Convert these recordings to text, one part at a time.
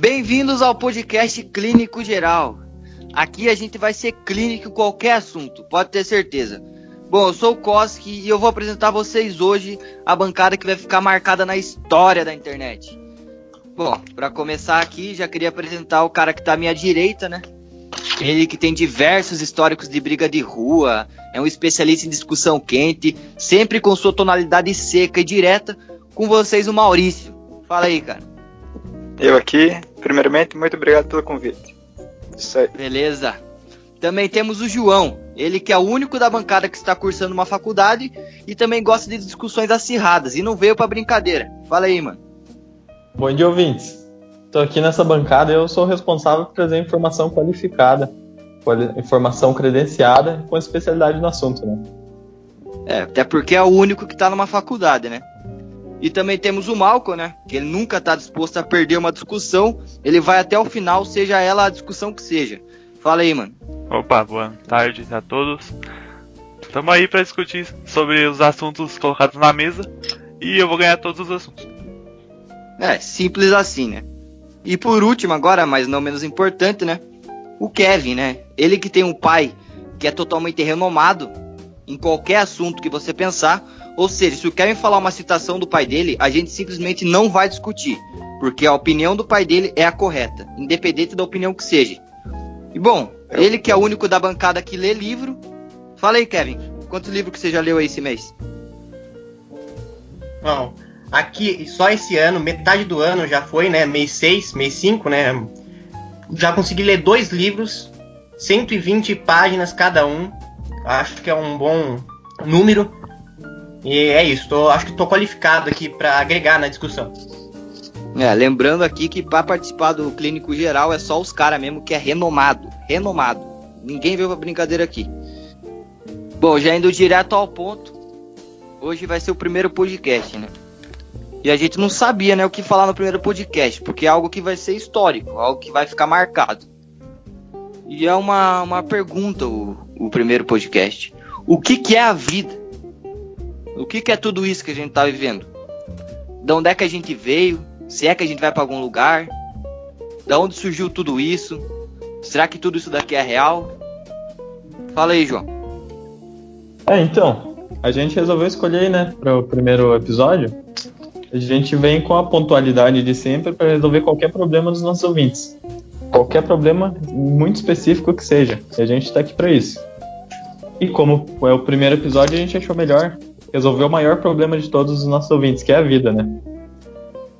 Bem-vindos ao podcast Clínico Geral. Aqui a gente vai ser clínico em qualquer assunto, pode ter certeza. Bom, eu sou o Koski e eu vou apresentar a vocês hoje a bancada que vai ficar marcada na história da internet. Bom, para começar aqui, já queria apresentar o cara que está à minha direita, né? Ele que tem diversos históricos de briga de rua, é um especialista em discussão quente, sempre com sua tonalidade seca e direta. Com vocês, o Maurício. Fala aí, cara. Eu aqui, primeiramente, muito obrigado pelo convite. Isso aí. Beleza. Também temos o João, ele que é o único da bancada que está cursando uma faculdade e também gosta de discussões acirradas e não veio para brincadeira. Fala aí, mano. Bom dia, ouvintes. Estou aqui nessa bancada e eu sou responsável por trazer informação qualificada, informação credenciada com especialidade no assunto, né? É, até porque é o único que está numa faculdade, né? E também temos o Malcolm, né? Que ele nunca está disposto a perder uma discussão. Ele vai até o final, seja ela a discussão que seja. Fala aí, mano. Opa, boa tarde a todos. Estamos aí para discutir sobre os assuntos colocados na mesa e eu vou ganhar todos os assuntos. É, simples assim, né? E por último, agora, mas não menos importante, né? O Kevin, né? Ele que tem um pai que é totalmente renomado em qualquer assunto que você pensar. Ou seja, se o Kevin falar uma citação do pai dele, a gente simplesmente não vai discutir, porque a opinião do pai dele é a correta, independente da opinião que seja. E bom, ele que é o único da bancada que lê livro. Fala aí, Kevin, quantos livros que você já leu aí esse mês? Bom, aqui só esse ano, metade do ano já foi, né? Mês 6, mês 5, né? Já consegui ler dois livros, 120 páginas cada um. Acho que é um bom número. E é isso, tô, acho que estou qualificado aqui para agregar na discussão. É, lembrando aqui que para participar do clínico geral é só os caras mesmo que é renomado, renomado. Ninguém veio pra brincadeira aqui. Bom, já indo direto ao ponto, hoje vai ser o primeiro podcast, né? E a gente não sabia, né, o que falar no primeiro podcast, porque é algo que vai ser histórico, algo que vai ficar marcado. E é uma, uma pergunta o, o primeiro podcast. O que, que é a vida? O que, que é tudo isso que a gente tá vivendo? De onde é que a gente veio? Se é que a gente vai para algum lugar? Da onde surgiu tudo isso? Será que tudo isso daqui é real? Fala aí, João. É, então, a gente resolveu escolher, né, para o primeiro episódio. A gente vem com a pontualidade de sempre para resolver qualquer problema dos nossos ouvintes. Qualquer problema muito específico que seja. E a gente está aqui para isso. E como é o primeiro episódio, a gente achou melhor resolver o maior problema de todos os nossos ouvintes, que é a vida, né?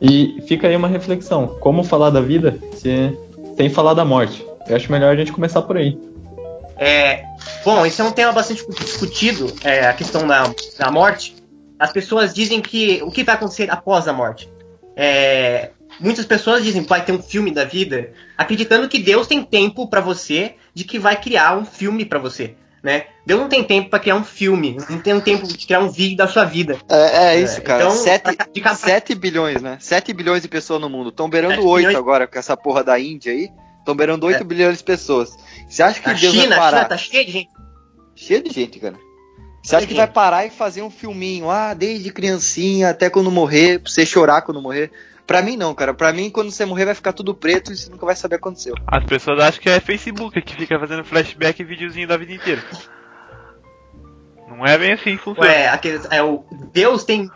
E fica aí uma reflexão: como falar da vida se sem falar da morte? Eu acho melhor a gente começar por aí. É, bom, esse é um tema bastante discutido, é, a questão da, da morte. As pessoas dizem que o que vai acontecer após a morte. É, muitas pessoas dizem que vai ter um filme da vida, acreditando que Deus tem tempo para você de que vai criar um filme para você né? Deus não tem tempo para criar um filme, não tem tempo de criar um vídeo da sua vida. É, é isso, cara. Então, 7, cada... 7 bilhões, né? 7 bilhões de pessoas no mundo. Estão beirando 8 bilhões... agora com essa porra da Índia aí. Estão beirando 8 é. bilhões de pessoas. Você acha que a Deus China, vai parar? A China tá cheia de gente. Cheia de gente, cara. Você acha que vai parar e fazer um filminho, ah, desde criancinha até quando morrer, pra você chorar quando morrer? Pra mim não, cara. Pra mim, quando você morrer, vai ficar tudo preto e você nunca vai saber o que aconteceu. As pessoas acham que é Facebook que fica fazendo flashback e videozinho da vida inteira. Não é bem assim que funciona. É, aqueles, é, o Deus tem.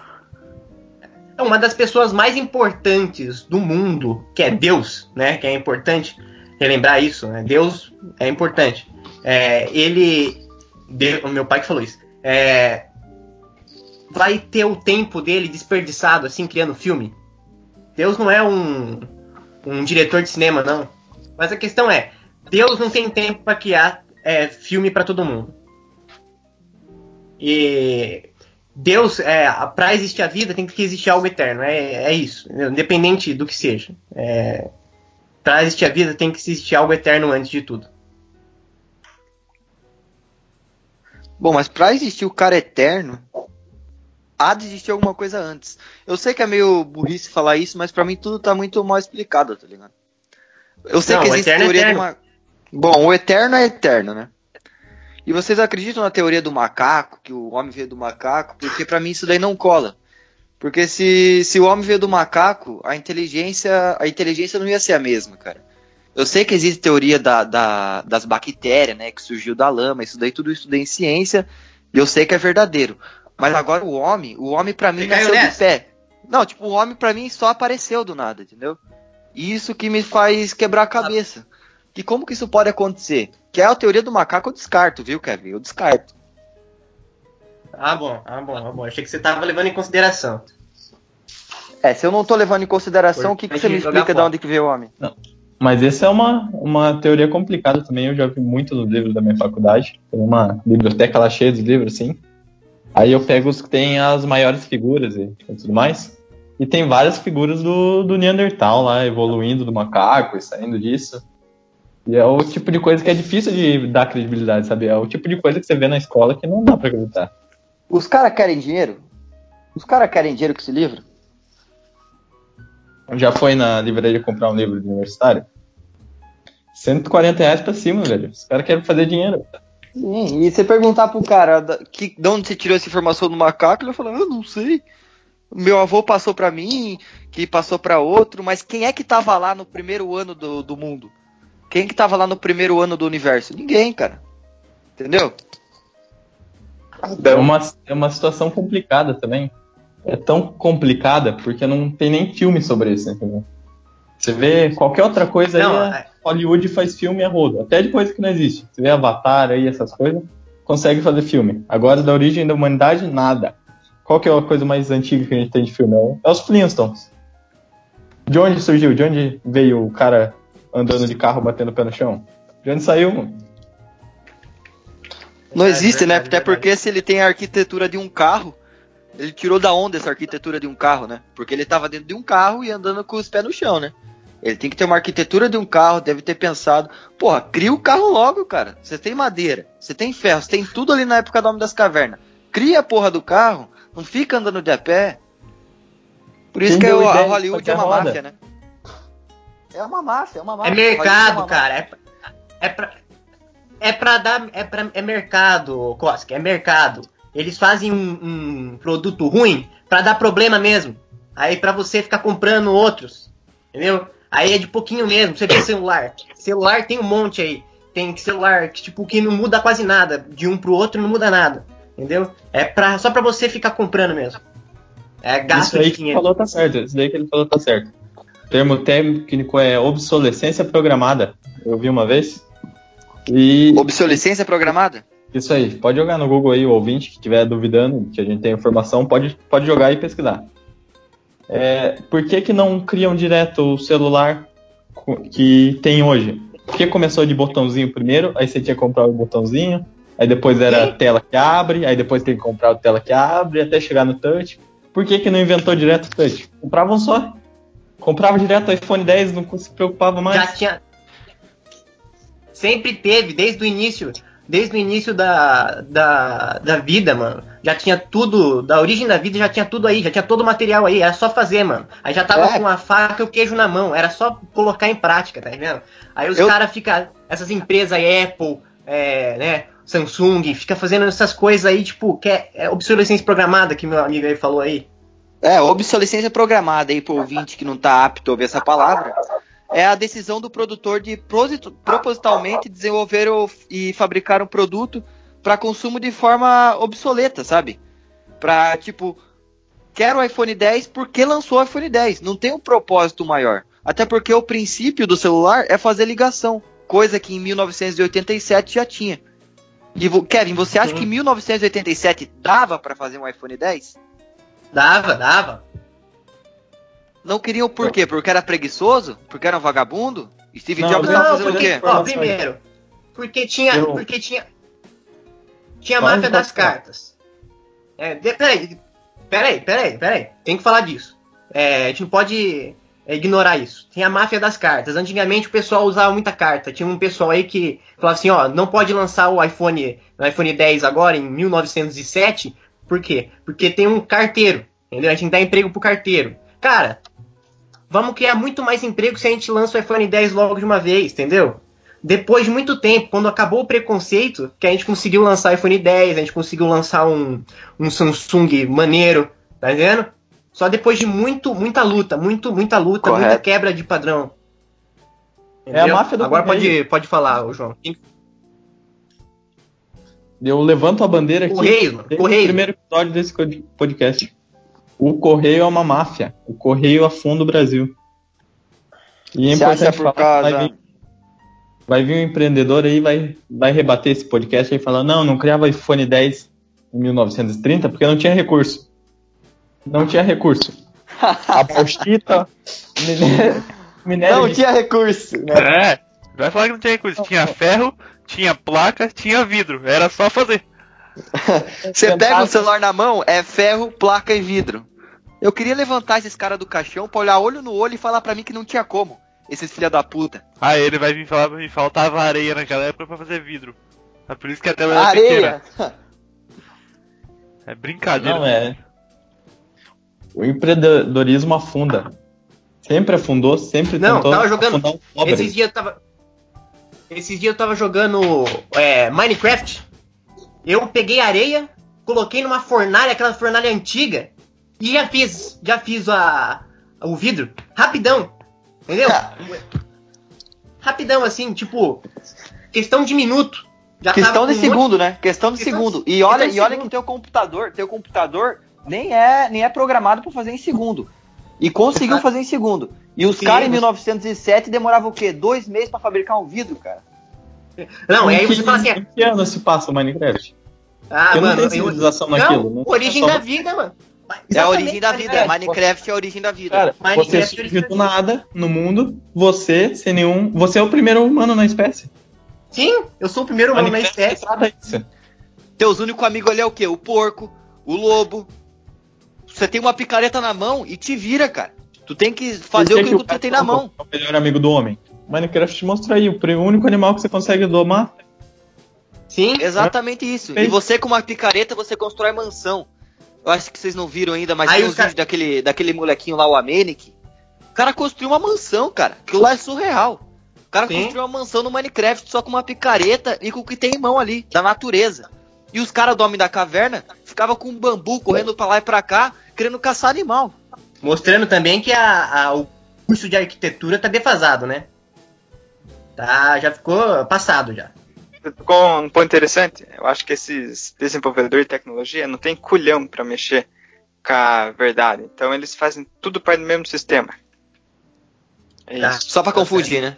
É uma das pessoas mais importantes do mundo, que é Deus, né? Que é importante relembrar isso, né? Deus é importante. É, ele. o meu pai que falou isso. É, vai ter o tempo dele desperdiçado, assim, criando filme? Deus não é um, um diretor de cinema, não. Mas a questão é: Deus não tem tempo para criar é, filme para todo mundo. E Deus, é, para existir a vida, tem que existir algo eterno. É, é isso, independente do que seja. É, para existir a vida, tem que existir algo eterno antes de tudo. Bom, mas para existir o cara eterno, há de existir alguma coisa antes. Eu sei que é meio burrice falar isso, mas para mim tudo tá muito mal explicado, tá ligado? Eu sei Não, que existe é teoria é de uma. Bom, o eterno é eterno, né? E vocês acreditam na teoria do macaco, que o homem veio do macaco? Porque para mim isso daí não cola. Porque se, se o homem veio do macaco, a inteligência, a inteligência não ia ser a mesma, cara. Eu sei que existe teoria da, da, das bactérias, né, que surgiu da lama, isso daí tudo eu estudei em ciência, e eu sei que é verdadeiro. Mas agora o homem, o homem para mim Você nasceu de pé. Não, tipo, o homem para mim só apareceu do nada, entendeu? E Isso que me faz quebrar a cabeça. Que como que isso pode acontecer? Que é a teoria do macaco, eu descarto, viu, Kevin? Eu descarto. Ah, bom, ah, bom, ah, bom. Achei que você tava levando em consideração. É, se eu não tô levando em consideração, o que, que você me explica de onde que veio o homem? Mas essa é uma, uma teoria complicada também. Eu já vi muito nos livros da minha faculdade. Tem uma biblioteca lá cheia de livros, assim. Aí eu pego os que tem as maiores figuras e tudo mais. E tem várias figuras do, do Neandertal lá, evoluindo do macaco e saindo disso. E é o tipo de coisa que é difícil de dar credibilidade, sabe? É o tipo de coisa que você vê na escola que não dá pra acreditar. Os caras querem dinheiro? Os caras querem dinheiro com esse livro? Já foi na livraria comprar um livro de universitário? 140 reais pra cima, velho. Os caras querem fazer dinheiro. Sim, e você perguntar pro cara da- que, de onde você tirou essa informação do macaco, ele vai falar, eu não sei. Meu avô passou pra mim, que passou pra outro, mas quem é que tava lá no primeiro ano do, do mundo? Quem que tava lá no primeiro ano do universo? Ninguém, cara. Entendeu? É uma, é uma situação complicada também. É tão complicada porque não tem nem filme sobre isso, entendeu? Você vê qualquer outra coisa Não, aí, é- é- Hollywood faz filme a rodo. Até de coisa que não existe. Você vê Avatar aí, essas coisas, consegue fazer filme. Agora, da origem da humanidade, nada. Qual que é a coisa mais antiga que a gente tem de filme? É É os Flintstones. De onde surgiu? De onde veio o cara andando de carro batendo o pé no chão? De onde saiu, mano? Não existe, né? Até porque se ele tem a arquitetura de um carro, ele tirou da onda essa arquitetura de um carro, né? Porque ele tava dentro de um carro e andando com os pés no chão, né? Ele tem que ter uma arquitetura de um carro, deve ter pensado, porra, cria o carro logo, cara. Você tem madeira, você tem ferro, você tem tudo ali na época do Homem das Cavernas. Cria a porra do carro, não fica andando de a pé. Por isso Quem que deu a ideia de Hollywood é uma roda? máfia, né? É uma máfia, é uma É máfia. Hollywood é mercado, uma cara. É, pra- é pra. É pra dar. É, pra, é mercado, Koski, é mercado. Eles fazem um, um produto ruim pra dar problema mesmo. Aí pra você ficar comprando outros. Entendeu? Aí é de pouquinho mesmo. Você vê celular. Celular tem um monte aí. Tem celular que, tipo, que não muda quase nada. De um pro outro não muda nada. Entendeu? É pra, só pra você ficar comprando mesmo. É gasto Isso aí de que ele dinheiro. falou tá certo. Isso daí que ele falou tá certo. O termo técnico é obsolescência programada. Eu vi uma vez. E Obsolescência programada? Isso aí, pode jogar no Google aí, o ouvinte que estiver duvidando que a gente tem informação, pode, pode jogar e pesquisar. É, por que, que não criam direto o celular que tem hoje? Porque começou de botãozinho primeiro, aí você tinha que comprar o botãozinho, aí depois era a tela que abre, aí depois tem que comprar a tela que abre, até chegar no touch. Por que, que não inventou direto o touch? Compravam só. Comprava direto o iPhone 10, não se preocupava mais. Já tinha. Sempre teve, desde o início. Desde o início da, da, da vida, mano. Já tinha tudo. Da origem da vida já tinha tudo aí. Já tinha todo o material aí. Era só fazer, mano. Aí já tava É. com a faca e o queijo na mão. Era só colocar em prática, tá vendo? Aí os Eu- caras ficam. Essas empresas aí, Apple, é, né? Samsung, fica fazendo essas coisas aí, tipo, que é, é obsolescência programada que meu amigo aí falou aí. É, obsolescência programada aí pro ouvinte que não tá apto a ouvir essa palavra. É a decisão do produtor de propositalmente desenvolver o- e fabricar um produto para consumo de forma obsoleta, sabe? Pra, tipo, quero o iPhone 10 porque lançou o iPhone 10. Não tem um propósito maior. Até porque o princípio do celular é fazer ligação, coisa que em 1987 já tinha. E, Kevin, você acha Sim. que em 1987 dava para fazer um iPhone 10? Dava, dava. Não queriam por quê? Porque era preguiçoso? Porque era um vagabundo? Steve Não, Jobs não, tava Não, fazendo o porque, quê? ó, primeiro, porque tinha, Eu- porque tinha, tinha a máfia das cartas. É, de, peraí, peraí, peraí, peraí, tem que falar disso. É, a gente não pode é, ignorar isso. Tem a máfia das cartas. Antigamente o pessoal usava muita carta. Tinha um pessoal aí que falava assim, ó, não pode lançar o iPhone, o iPhone 10 agora em 1907. Por quê? Porque tem um carteiro, entendeu? A gente dá emprego pro carteiro. Cara, vamos criar muito mais emprego se a gente lança o iPhone 10 logo de uma vez, entendeu? Depois de muito tempo, quando acabou o preconceito, que a gente conseguiu lançar o iPhone 10, a gente conseguiu lançar um, um Samsung maneiro, tá vendo? só depois de muito, muita luta, muito, muita luta, Correto. muita quebra de padrão. É a máfia do Agora pode, pode falar, João. Eu levanto a bandeira aqui. Correio, mano, primeiro episódio desse podcast. O Correio é uma máfia. O Correio afunda o Brasil. E é Você acha importante por falar causa- vai vir, vai vir um empreendedor aí vai vai rebater esse podcast aí e falar não, não criava iPhone 10 em 1930 porque não tinha recurso. Não tinha recurso. A bauxita, minério, minério Não de tinha recurso. É, vai falar que não tinha recurso. Tinha ferro, tinha placa, tinha vidro. Era só fazer. Você pega o celular na mão, é ferro, placa e vidro. Eu queria levantar esses caras do caixão pra olhar olho no olho e falar pra mim que não tinha como. Esses filha da puta. Aí ele vai vir falar pra mim, faltava areia naquela época pra fazer vidro. É por isso que a tela era pequena. Areia. É brincadeira. Não, é. O empreendedorismo afunda. Sempre afundou, sempre Não, tentou tava jogando- afundar o pobre. Esses dias eu tava. Esses dias eu tava jogando é, Minecraft. Eu peguei areia, coloquei numa fornalha, aquela fornalha antiga, e já fiz, já fiz a, o vidro. Rapidão. Entendeu? Rapidão, assim, tipo, questão de minuto. Já Questão de um monte- segundo, né? Questão de Questão segundo. de- E olha, e olha segundo. que teu computador, teu computador nem é, nem é programado pra fazer em segundo. E conseguiu fazer em segundo. E os caras em você- 1907 demoravam o quê? Dois meses pra fabricar um vidro, cara. Não, e aí Em que- você fala assim, Em que ano se passa o Minecraft? ah, não mano, tem eu- civilização não, naquilo. Não, origem é só- da vida, mano. É a origem da vida. Minecraft. Minecraft é a origem da vida. Cara, Minecraft você é surgiu do nada no mundo, você, sem nenhum. Você é o primeiro humano na espécie. Sim, eu sou o primeiro humano na Minecraft espécie. retrata isso. Teus únicos amigos ali é o quê? O porco, o lobo. Você tem uma picareta na mão e te vira, cara. Tu tem que fazer o que, que tu tem na mão. É o melhor amigo do homem. Minecraft mostra aí, o único animal que você consegue domar. Sim, Exatamente isso. E você com uma picareta, você constrói mansão. Eu acho que vocês não viram ainda, mas Aí tem os uns cara- vídeos daquele, daquele molequinho lá, o Amenic. O cara construiu uma mansão, cara. Aquilo lá é surreal. O cara Sim. construiu uma mansão no Minecraft só com uma picareta e com o que tem em mão ali, da natureza. E os caras do Homem da Caverna ficavam com um bambu correndo pra lá e pra cá, querendo caçar animal. mostrando também que a, a- o curso de arquitetura tá defasado, né? Tá, já ficou passado já. Ficou um ponto interessante. Eu acho que esses desenvolvedores de tecnologia não tem culhão pra mexer com a verdade. Então eles fazem tudo parte do mesmo sistema. É Tá. isso. Só pra confundir, né?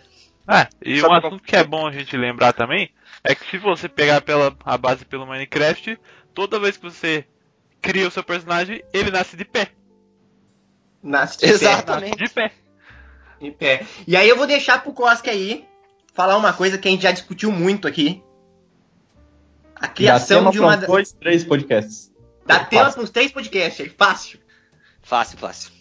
É, e Só um assunto que é bom a gente lembrar também é que se você pegar pela, a base pelo Minecraft, toda vez que você cria o seu personagem, ele nasce de pé. Nasce de Exato. pé, Nasce de pé. de pé. E aí eu vou deixar pro Koski aí falar uma coisa que a gente já discutiu muito aqui. A criação tema de uma. dois, três podcasts. Dá tema Fácil. para uns três podcasts aí, fácil. Fácil, fácil.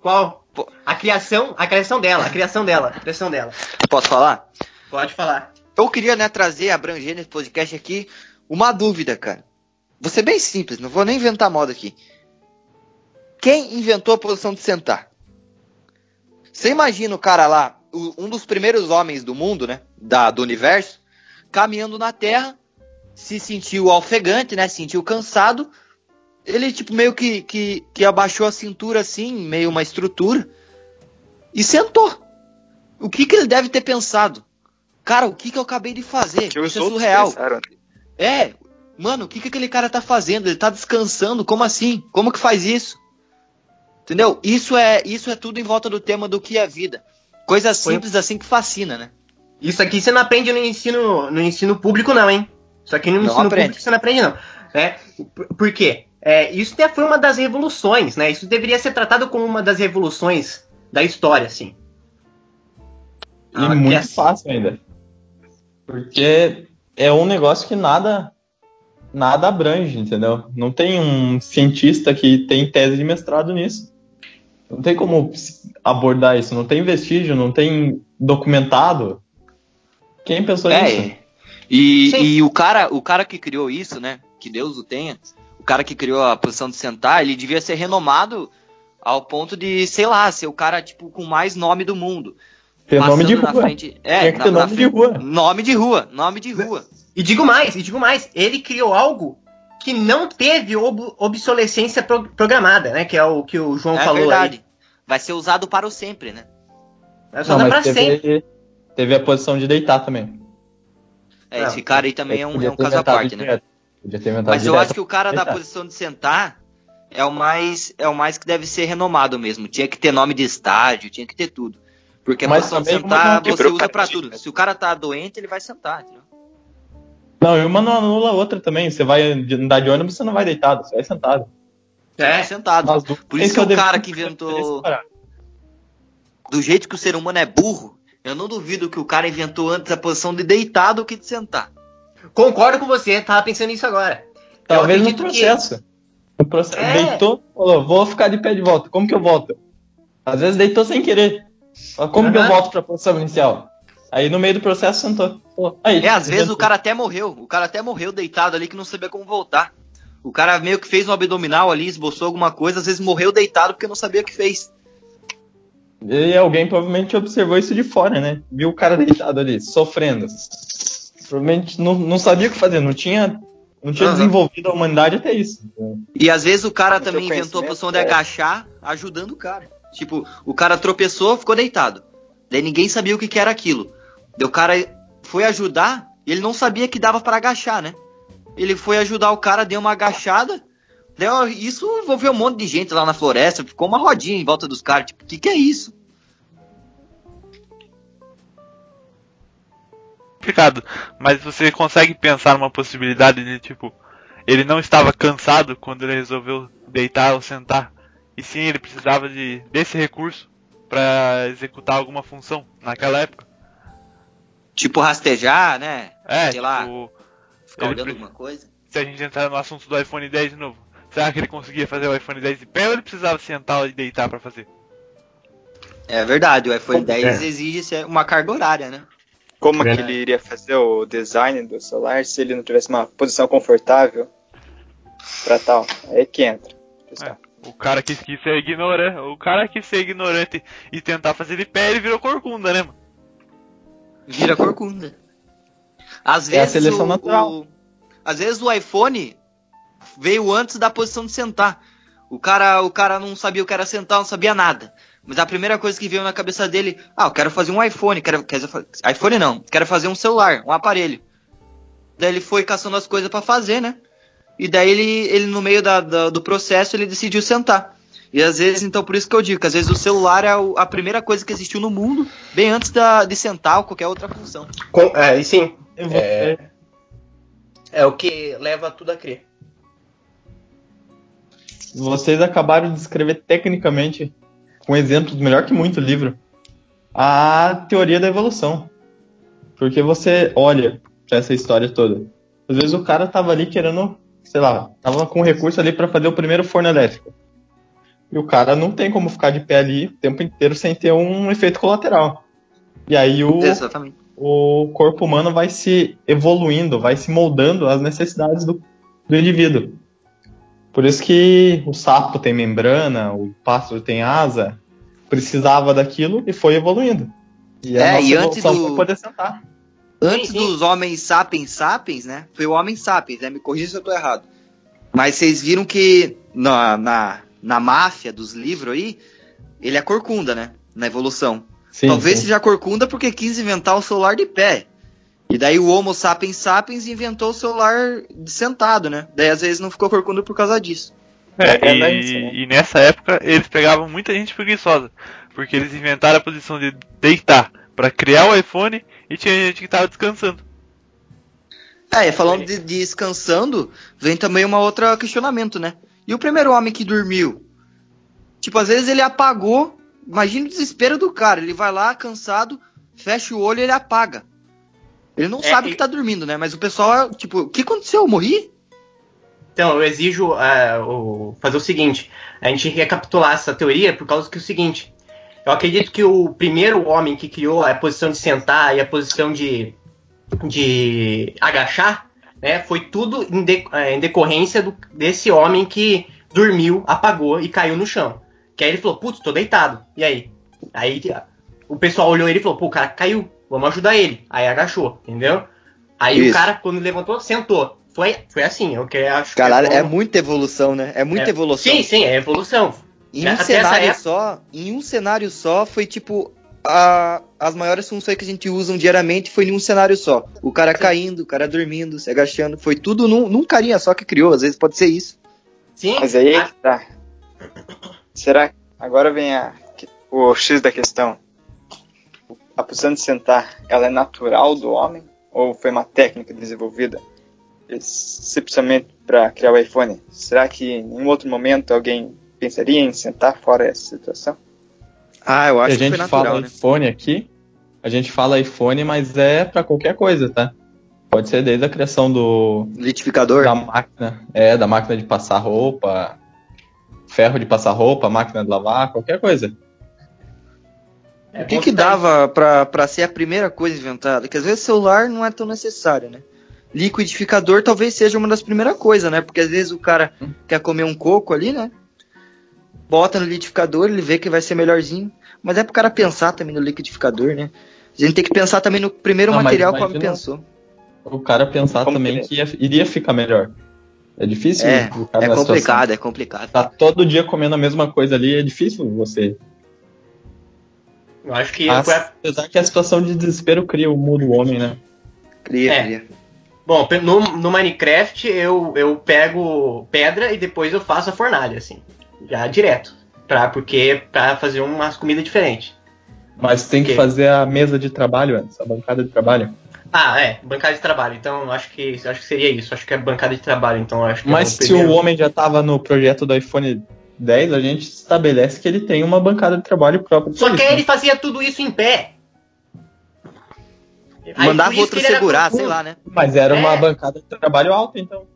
Qual? Pô. A criação, a criação dela, a criação dela, a criação dela. Posso falar? Pode falar. Eu queria, né, trazer, abranger nesse podcast aqui uma dúvida, cara. Vou ser bem simples, não vou nem inventar moda aqui. Quem inventou a posição de sentar? Você imagina o cara lá, um dos primeiros homens do mundo, né, da, do universo, caminhando na Terra, se sentiu ofegante, né, se sentiu cansado, ele, tipo, meio que, que, que abaixou a cintura, assim, meio uma estrutura, e sentou. O que que ele deve ter pensado? Cara, o que que eu acabei de fazer? Que os Isso é surreal. pensaram. É, mano, o que que aquele cara tá fazendo? Ele tá descansando? Como assim? Como que faz isso? Entendeu? Isso é, isso é tudo em volta do tema do que é vida. Coisa simples assim que fascina, né? Isso aqui você não aprende no ensino, no ensino público, não, hein? Isso aqui no Não ensino aprende. público você não aprende, não. Né? Por, quê? É, isso até foi uma das revoluções, né? Isso deveria ser tratado como uma das revoluções da história, assim. E Ah, muito assim. fácil ainda. Porque é um negócio que nada nada abrange, entendeu? Não tem um cientista que tem tese de mestrado nisso. Não tem como abordar isso, não tem vestígio, não tem documentado. Quem pensou nisso? É. E, e o cara, o cara que criou isso, né? Que Deus o tenha. O cara que criou a posição de sentar, ele devia ser renomado ao ponto de, sei lá, ser o cara tipo com mais nome do mundo. Tem nome de rua. frente- é, que na- ter na nome de frente- rua. Nome de rua, nome de rua. E digo mais, e digo mais, ele criou algo que não teve ob obsolescência pro programada, né? Que é o que o João é falou verdade. aí. Vai ser usado para o sempre, né? Só dá pra mas sempre. teve, a posição de deitar também. É, Não, esse cara aí também é um, é um caso à parte, né? direto. Podia ter inventado Mas eu direto. acho que o cara da posição de sentar é o mais é o mais que deve ser renomado mesmo. Tinha que ter nome de estádio, tinha que ter tudo. Porque a Mas posição de sentar você usa pra paradigma. tudo. Se o cara tá doente, ele vai sentar, entendeu? Não, e uma não anula a outra também. Você vai andar de ônibus, você não vai deitado, você vai sentado. Vai É, sentado. As duas Por isso que sua o cara que inventou do jeito que o ser humano é burro, eu não duvido que o cara inventou antes a posição de deitado que de sentar. concordo com você, tava pensando nisso agora. Talvez no acredito que- processo. No processo. É. Deitou, falou, vou ficar de pé de volta. Como que eu volto? Às vezes deitou sem querer. Como que eu volto pra posição inicial? Aí no meio do processo sentou. Pô, aí, É, às vezes o cara até morreu. O cara até morreu deitado ali que não sabia como voltar. O cara meio que fez um abdominal ali, esboçou alguma coisa, às vezes morreu deitado porque não sabia o que fez. E alguém provavelmente observou isso de fora, né? Viu o cara deitado ali, sofrendo. Provavelmente não, não sabia o que fazer, não tinha, não tinha Aham. desenvolvido a humanidade até isso. E às vezes o cara também inventou a posição de é. agachar, ajudando o cara. Tipo, o cara tropeçou, ficou deitado. Daí ninguém sabia o que, que era aquilo. O cara foi ajudar, ele não sabia que dava para agachar, né? Ele foi ajudar o cara, deu uma agachada. Ó, isso envolveu um monte de gente lá na floresta, ficou uma rodinha em volta dos caras. Tipo, o que, que é isso? complicado. Mas você consegue pensar numa possibilidade de tipo, ele não estava cansado quando ele resolveu deitar ou sentar, e sim ele precisava de desse recurso para executar alguma função naquela época. Tipo, rastejar, né? É, Sei lá. tipo, Ficar olhando pre- alguma coisa. se a gente entrar no assunto do iPhone 10 de novo, será que ele conseguia fazer o iPhone 10 de pé ou ele precisava sentar e deitar para fazer? É verdade, o iPhone É. 10 exige uma carga horária, né? Como que Verdade. ele iria fazer o design do celular se ele não tivesse uma posição confortável pra tal? Aí que entra. pessoal. O cara que quis ser ignorante, o cara que ser ignorante e tentar fazer de pé, ele virou corcunda, né, mano? Vira corcunda. Às É a vezes seleção o, natural. o- às vezes o iPhone veio antes da posição de sentar. O cara, o cara não sabia o que era sentar, não sabia nada. Mas a primeira coisa que veio na cabeça dele, ah, eu quero fazer um iPhone, quero, quer dizer, iPhone não, quero fazer um celular, um aparelho. Daí ele foi caçando as coisas pra fazer, né? E daí ele, ele no meio da- da- do processo, ele decidiu sentar. E às vezes, então por isso que eu digo, que às vezes o celular é a primeira coisa que existiu no mundo, bem antes da, de sentar ou qualquer outra função. Com- é, e sim, É. é o que leva tudo a crer. Vocês acabaram de descrever tecnicamente, com exemplos melhor que muito livro, a teoria da evolução. Porque você olha pra essa história toda. Às vezes o cara tava ali querendo, sei lá, tava com recurso ali pra fazer o primeiro forno elétrico. E o cara não tem como ficar de pé ali o tempo inteiro sem ter um efeito colateral. E aí o, Exatamente. o corpo humano vai se evoluindo, vai se moldando às necessidades do, do indivíduo. Por isso que o sapo tem membrana, o pássaro tem asa, precisava daquilo e foi evoluindo. E a É, nossa e antes do- poder sentar. Antes Sim, sim. dos homens sapiens sapiens, né? Foi o homem sapiens, né? Me corrija se eu tô errado. Mas vocês viram que na, na, na máfia dos livros aí, ele é corcunda, né? Na evolução. Sim, Talvez sim. seja corcunda porque quis inventar o celular de pé. E daí o Homo sapiens sapiens inventou o celular de sentado, né? Daí às vezes não ficou corcunda por causa disso. É, É, e, isso, né? e nessa época eles pegavam muita gente preguiçosa, porque eles inventaram a posição de deitar para criar o iPhone e tinha gente que tava descansando. É, e falando de, de descansando, vem também uma outra questionamento, né? E o primeiro homem que dormiu? Tipo, às vezes ele apagou. Imagina o desespero do cara. Ele vai lá, cansado, fecha o olho e ele apaga. Ele não É, sabe e- que tá dormindo, né? Mas o pessoal, tipo, o que aconteceu? Eu morri? Então, eu exijo é, o- fazer o seguinte: a gente recapitular essa teoria por causa que é o seguinte. Eu acredito que o primeiro homem que criou a posição de sentar e a posição de, de agachar, né, foi tudo em, de- é, em decorrência do- desse homem que dormiu, apagou e caiu no chão. Que aí ele falou, putz, tô deitado. E aí? Aí o pessoal olhou ele e falou, pô, o cara caiu, vamos ajudar ele. Aí agachou, entendeu? Aí o Isso. cara, quando levantou, sentou. foi, foi assim, o que eu acho que Caralho, bom- é muita evolução, né? É muita é- evolução. Sim, sim, é evolução. Em um Até essa cenário só, em um cenário só foi tipo a- as maiores funções que a gente usa diariamente foi em um cenário só. O cara caindo, o cara dormindo, se agachando, foi tudo num, num carinha só que criou. Às vezes pode ser isso. Sim, Mas aí a- que tá. Será que agora vem a, o X da questão? A posição de sentar, ela é natural do homem ou foi uma técnica desenvolvida especialmente para criar o iPhone? Será que em um outro momento alguém pensaria em sentar fora essa situação? Ah, eu a acho que gente foi natural, fala né? iPhone aqui, a gente fala iPhone, mas é pra qualquer coisa, tá? Pode ser desde a criação do Litificador. da máquina, é, da máquina de passar roupa, ferro de passar roupa, máquina de lavar, qualquer coisa. é O que que dava pra, pra ser a primeira coisa inventada? Que às vezes celular não é tão necessário, né? Liquidificador talvez seja uma das primeiras coisas, né? Porque às vezes o cara Hum. quer comer um coco ali, né? Bota no liquidificador, ele vê que vai ser melhorzinho. Mas é pro cara pensar também no liquidificador, né? A gente tem que pensar também no primeiro Ah, mas material que o homem pensou. O cara pensar Como também que- que ia- iria ficar melhor. É difícil É, é complicado, é complicado. situação. Tá todo dia comendo a mesma coisa ali, é difícil você. Eu acho que Mas, foi a- apesar que a situação de desespero cria o mundo do homem, né? Cria, É. cria. Bom, no, no Minecraft eu, eu pego pedra e depois eu faço a fornalha, assim. Já direto. Pra, porque pra fazer umas comidas diferentes. Mas tem que fazer a mesa de trabalho antes, a bancada de trabalho. Ah, é, bancada de trabalho. Então eu acho que acho que seria isso. Acho que é bancada de trabalho. Então acho que é Mas o se primeiro. o homem já estava no projeto do iPhone 10, a gente estabelece que ele tem uma bancada de trabalho própria. Só que isso, aí né? ele fazia tudo isso em pé. Aí, Mandava outro segurar, sei lá, né? Mas era uma É. bancada de trabalho alta, então.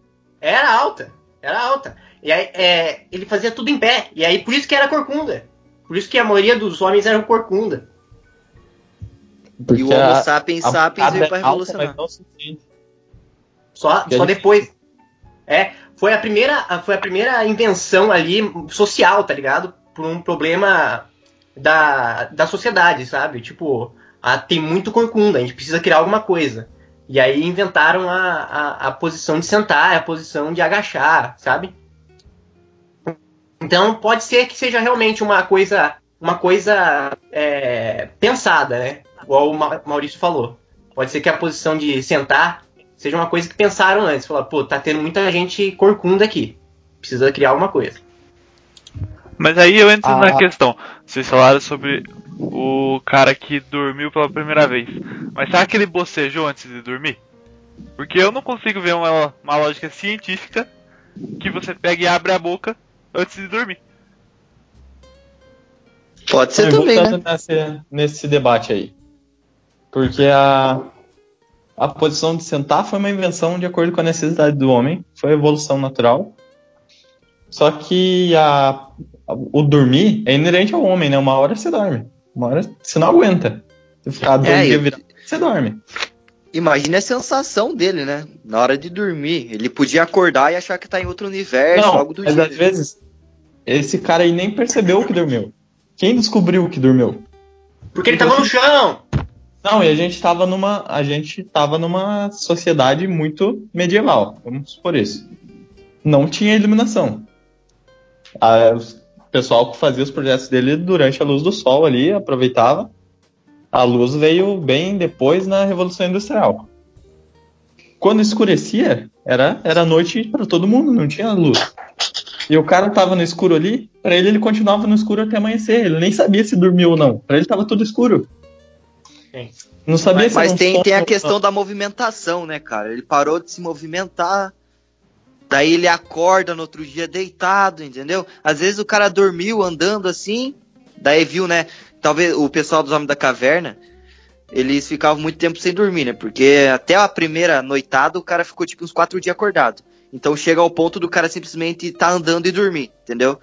Era alta, era alta. E aí é, ele fazia tudo em pé. E aí por isso que era corcunda. Por isso que a maioria dos homens eram corcunda. Porque e o Homo a- sapiens a sapiens bancada veio pra é alta, revolucionar. Só, Que é só depois. É, foi a primeira, a- foi a primeira invenção ali social, tá ligado? Por um problema da, da sociedade, sabe? Tipo, ah, tem muito corcunda, a gente precisa criar alguma coisa. E aí inventaram a, a, a posição de sentar, a posição de agachar, sabe? Então pode ser que seja realmente uma coisa, uma coisa é, pensada, né? Igual o Ma- Maurício falou. Pode ser que a posição de sentar seja uma coisa que pensaram antes. Falar, pô, tá tendo muita gente corcunda aqui. Precisa criar alguma coisa. Mas aí eu entro Ah. na questão. Vocês falaram sobre o cara que dormiu pela primeira vez. Mas será que ele bocejou antes de dormir? Porque eu não consigo ver uma, uma lógica científica que você pega e abre a boca antes de dormir. Pode ser Então, também, voltando né? nesse, nesse debate aí. Porque a, a posição de sentar foi uma invenção de acordo com a necessidade do homem, foi evolução natural. Só que a, a- o dormir é inerente ao homem, né? Uma hora você dorme, uma hora você não aguenta. Você ficar dois É, dias eu- virado, você dorme. Imagina a sensação dele, né? Na hora de dormir. Ele podia acordar e achar que tá em outro universo, não, algo do mas gênero. às vezes esse cara aí nem percebeu que dormiu. Quem descobriu que dormiu? Porque ele tava no chão! Não, e a gente tava numa. A gente tava numa sociedade muito medieval, vamos supor isso. Não tinha iluminação. A- o pessoal que fazia os projetos dele durante a luz do sol ali, aproveitava. A luz veio bem depois na Revolução Industrial. Quando escurecia, era, era noite para todo mundo, não tinha luz. E o cara tava no escuro ali, pra ele ele continuava no escuro até amanhecer. Ele nem sabia se dormiu ou não. Pra ele tava tudo escuro. Sim. Não sabia Mas, se mas tem, sono tem a questão da movimentação, né, cara? Ele parou de se movimentar, daí ele acorda no outro dia deitado, entendeu? Às vezes o cara dormiu andando assim, daí viu, né? Talvez o pessoal dos Homens da Caverna, eles ficavam muito tempo sem dormir, né? Porque até a primeira noitada o cara ficou tipo uns quatro dias acordado. Então chega ao ponto do cara simplesmente tá andando e dormir, entendeu?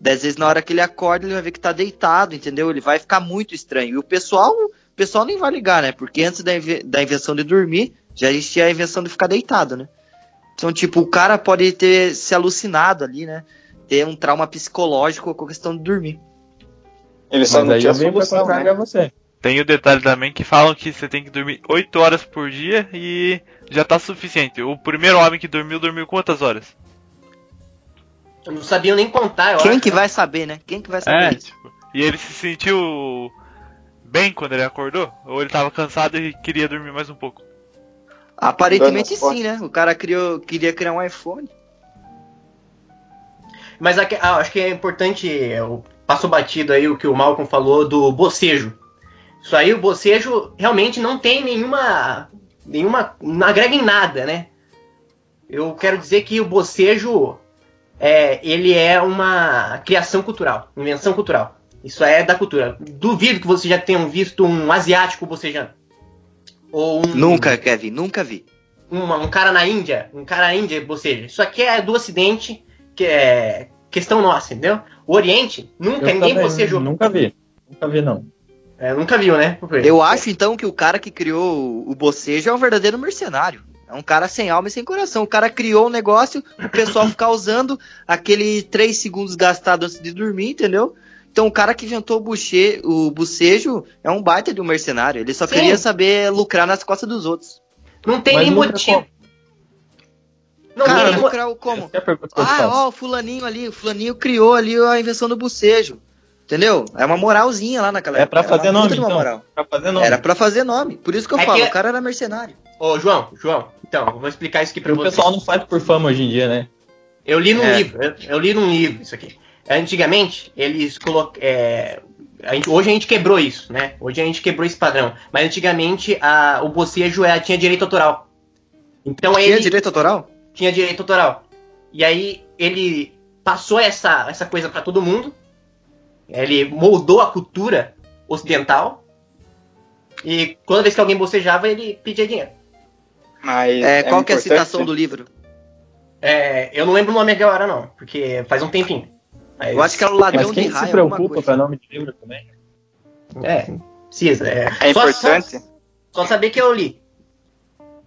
Dez vezes na hora que ele acorda, ele vai ver que tá deitado, entendeu? Ele vai ficar muito estranho. E o pessoal, o pessoal nem vai ligar, né? Porque antes da, inve- da invenção de dormir, já existia a invenção de ficar deitado, né? Então, tipo, o cara pode ter se alucinado ali, né? Ter um trauma psicológico com a questão de dormir. Ele só Mas não aí tinha solução, né? você. Tem o detalhe também que falam que você tem que dormir 8 horas por dia e já tá suficiente. O primeiro homem que dormiu, dormiu quantas horas? Eu não sabia nem contar, eu Quem acho. que vai saber, né? Quem que vai saber É, tipo, e ele se sentiu bem quando ele acordou? Ou ele tava cansado e queria dormir mais um pouco? Aparentemente sim, né? O cara criou, queria criar um iPhone. Mas aqui- ah, acho que é importante, é, o- passou batido aí o que o Malcolm falou do bocejo. Isso aí, o bocejo realmente não tem nenhuma. Nenhuma. não agrega em nada, né? Eu quero dizer que o bocejo é, ele é uma criação cultural, invenção cultural. Isso é da cultura. Duvido que vocês já tenham visto um asiático bocejando. Ou um, Nunca, Kevin, nunca vi. uma- um cara na Índia, um cara na Índia boceja. Isso aqui é do Ocidente, que é questão nossa, entendeu? O Oriente, nunca, Eu ninguém também bocejou. Nunca vi. Nunca vi, não. É, nunca viu, né? Eu acho então que o cara que criou o- bocejo é um verdadeiro mercenário. É um cara sem alma e sem coração. O cara criou um negócio, o pessoal ficar usando aquele 3 segundos gastado antes de dormir, entendeu? Então o cara que inventou o, buche, o bocejo é um baita de um mercenário. Ele só Sim. queria saber lucrar nas costas dos outros. Não tem Mas nem motivo. como? Não, cara, nem lucrar o como? É Ah, ó, o fulaninho ali, o fulaninho criou ali a invenção do bocejo. Entendeu? É uma moralzinha lá naquela É pra Era uma fazer puta nome, então. moral. Pra fazer nome. Era pra fazer nome. Por isso que eu É falo, que- o cara era mercenário. Ô, João, João, então, eu vou explicar isso aqui pra O você. pessoal não faz por fama hoje em dia, né? Eu li num É. livro, eu, eu li num livro isso aqui. Antigamente, eles colocam. hoje a gente quebrou isso, né? Hoje a gente quebrou esse padrão. Mas antigamente a, o bocejo é, tinha direito autoral. Então Tinha ele direito autoral? tinha direito autoral. E aí ele passou essa, essa coisa pra todo mundo. Ele moldou a cultura ocidental. E toda vez que alguém bocejava, ele pedia dinheiro. Mas É, qual que é a citação do livro? É, eu não lembro o nome agora, não, porque faz um tempinho. Mas- Eu acho que era o ladrão Mas quem de se preocupa coisa. pra nome de livro também? É, precisa. É, É Só- importante. Só, só saber que eu li.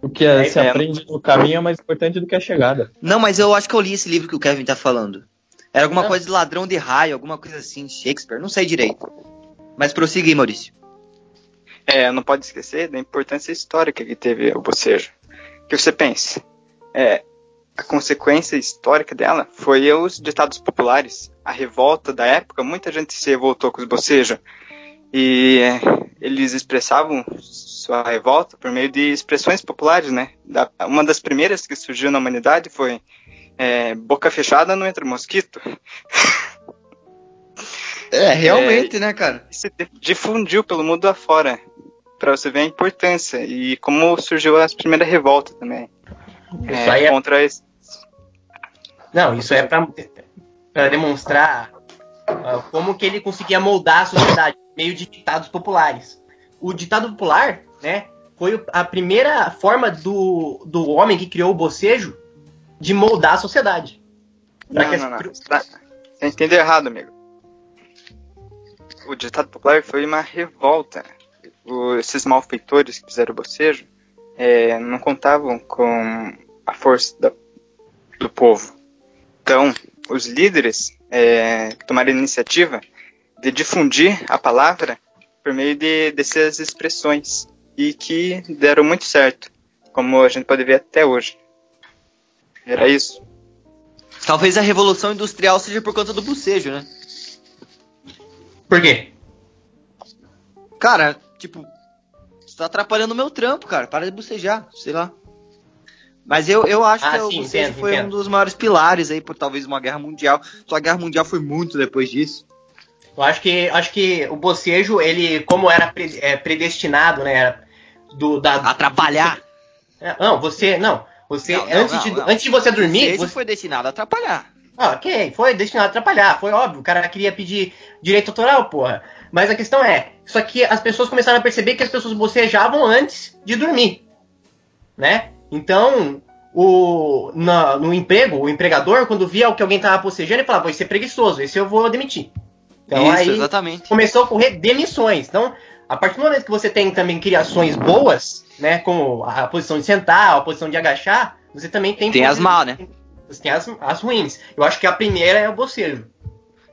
O que é- É, se é. aprende no caminho é mais importante do que a chegada. Não, mas eu acho que eu li esse livro que o Kevin tá falando. Era alguma Não. coisa de ladrão de raio, alguma coisa assim, Shakespeare, não sei direito. Mas prossiga aí, Maurício. É, não pode esquecer da importância histórica que teve o bocejo. Que você pensa, é, a consequência histórica dela foi os ditados populares. A revolta da época, muita gente se revoltou com os bocejos. E é, eles expressavam sua revolta por meio de expressões populares, né? Da- uma das primeiras que surgiu na humanidade foi é, boca fechada não entra mosquito. É, realmente, né, cara? se difundiu pelo mundo afora. Pra você ver a importância e como surgiu as primeiras revoltas também. Isso é, aí é, contra esse. não, isso é pra, pra demonstrar ah, como que ele conseguia moldar a sociedade meio de ditados populares. O ditado popular, né, foi a primeira forma do, do homem que criou o bocejo de moldar a sociedade. Não, não, não. Você tá- você entendeu errado, amigo. O ditado popular foi uma revolta. O- esses malfeitores que fizeram o bocejo é, não contavam com a força da- do povo. Então, os líderes é, tomaram a iniciativa de difundir a palavra por meio de, dessas expressões e que deram muito certo, como a gente pode ver até hoje. Era isso. Talvez a revolução industrial seja por conta do bocejo, né? Por quê? Cara, tipo, você tá atrapalhando o meu trampo, cara. Para de bocejar, sei lá. Mas eu, eu acho Ah, que o sim, bocejo entendo, foi entendo. um dos maiores pilares aí por talvez uma guerra mundial. Só a guerra mundial foi muito depois disso. Eu acho que, acho que o bocejo, ele, como era pre- é, predestinado, né, era do, da, Atrapalhar. É, Não, você. Não. Você. Não, antes, não, de, não. antes de você dormir. bocejo Você, foi destinado a atrapalhar. Ah, ok, foi destinado a atrapalhar, foi óbvio. O cara queria pedir direito autoral, porra. Mas a questão é, só que as pessoas começaram a perceber que as pessoas bocejavam antes de dormir. Né? Então, o, na- no emprego, o empregador, quando via que alguém tava bocejando, ele falava, esse é preguiçoso, esse eu vou demitir. Então Isso, aí exatamente. começou a ocorrer demissões. Então, a partir do momento que você tem também criações boas, né, como a posição de sentar, a posição de agachar, você também tem Tem as mal, né? Você tem as, as ruins. Eu acho que a primeira é o bocejo.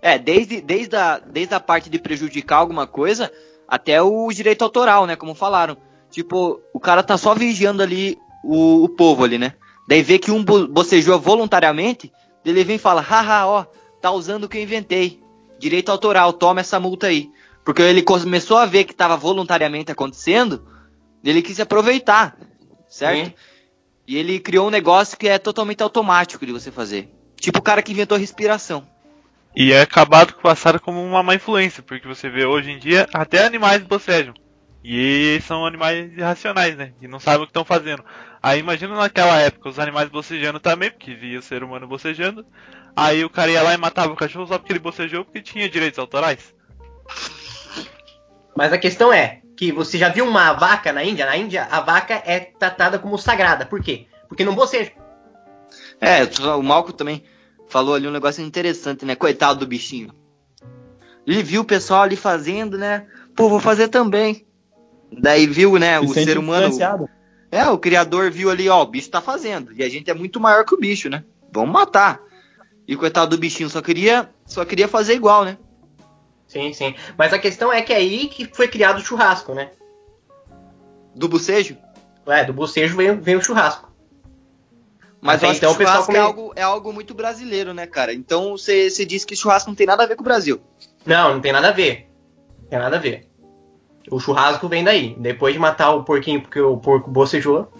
É, desde, desde, a, desde a parte de prejudicar alguma coisa até o direito autoral, né? Como falaram. Tipo, o cara tá só vigiando ali o, o povo ali, né? Daí vê que um bocejou voluntariamente, ele vem e fala, haha, ó, tá usando o que eu inventei. Direito autoral, toma essa multa aí. Porque ele começou a ver que estava voluntariamente acontecendo, ele quis aproveitar, certo? Sim. E ele criou um negócio que é totalmente automático de você fazer. Tipo o cara que inventou respiração. E é acabado com passado como uma má influência, porque você vê hoje em dia até animais bocejam. E são animais irracionais, né? E não sabem o que estão fazendo. Aí imagina naquela época os animais bocejando também, porque via o ser humano bocejando. Aí o cara ia lá e matava o cachorro só porque ele bocejou porque tinha direitos autorais. Mas a questão é que você já viu uma vaca na Índia? Na Índia a vaca é tratada como sagrada. Por quê? Porque não boceja. É, o Malco também falou ali um negócio interessante, né? Coitado do bichinho. Ele viu o pessoal ali fazendo, né? Pô, vou fazer também. Daí viu, né, o ser humano. É, o criador viu ali, ó, o bicho tá fazendo. E a gente é muito maior que o bicho, né? Vamos matar. E coitado do bichinho só queria, só queria fazer igual, né? Sim, sim. Mas a questão é que é aí que foi criado o churrasco, né? Do bocejo? É, do bocejo vem, vem o churrasco. Mas Até então o pessoal come... é, algo, é algo muito brasileiro, né, cara? Então você disse que churrasco não tem nada a ver com o Brasil. Não, não tem nada a ver. Não tem nada a ver. O churrasco vem daí. Depois de matar o porquinho porque o porco bocejou,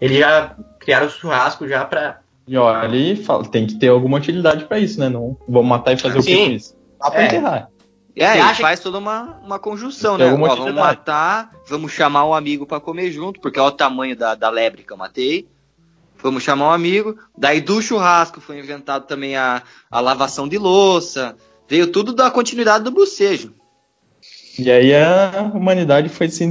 eles já criaram o churrasco já pra. E olha, ali tem que ter alguma utilidade para isso, né? Não vamos matar e fazer Sim. o que com isso? Dá pra é. enterrar. É, ele faz toda uma, uma conjunção, né? Ó, vamos matar, vamos chamar um amigo para comer junto, porque olha o tamanho da, da lebre que eu matei. Vamos chamar um amigo. Daí do churrasco foi inventado também a, a lavação de louça. Veio tudo da continuidade do bocejo. E aí a humanidade foi se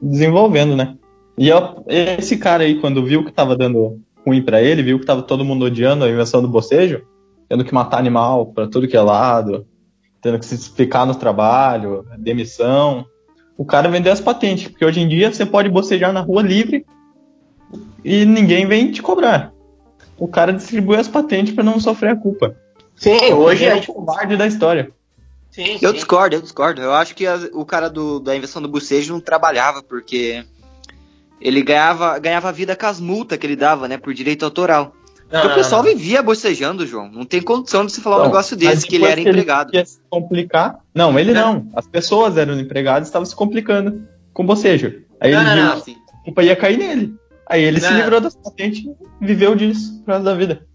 desenvolvendo, né? E esse cara aí, quando viu que tava dando ruim para ele, viu que tava todo mundo odiando a invenção do bocejo, tendo que matar animal para tudo que é lado, tendo que se explicar no trabalho, demissão. O cara vendeu as patentes, porque hoje em dia você pode bocejar na rua livre e ninguém vem te cobrar. O cara distribui as patentes para não sofrer a culpa. Sim, hoje é o covarde da história. Sim, eu sim. discordo, eu discordo. Eu acho que a, o cara do, da invenção do bocejo não trabalhava porque ele ganhava, ganhava vida com as multas que ele dava, né, por direito autoral. Porque o pessoal vivia bocejando, João. Não tem condição de se falar não, um negócio desse, que ele era que empregado. Ele ia se complicar. Não, ele não. não. As pessoas eram empregadas e estavam se complicando com bocejo. Aí não, ele viu, não, a culpa ia cair nele. Aí ele se livrou das patentes e viveu disso pro resto da vida.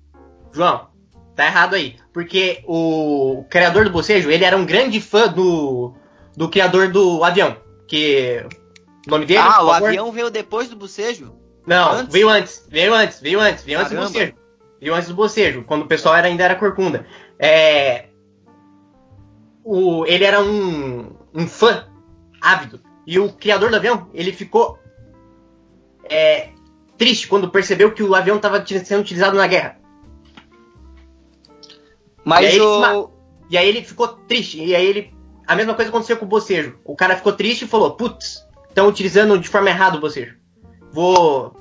João, tá errado aí. Porque o criador do bocejo, ele era um grande fã do, do criador do avião. Que. O nome dele? Ah, o avião veio depois do bocejo? Não, antes? veio antes, veio antes, veio antes, veio antes Caramba. do bocejo. Viu antes do bocejo, quando o pessoal era, ainda era corcunda. É, o, ele era um, um fã ávido. E o criador do avião, ele ficou é, triste quando percebeu que o avião estava sendo utilizado na guerra. Mas e aí, o... ele, e aí ele ficou triste. E aí ele. A mesma coisa aconteceu com o bocejo. O cara ficou triste e falou: Putz, estão utilizando de forma errada o bocejo. Vou.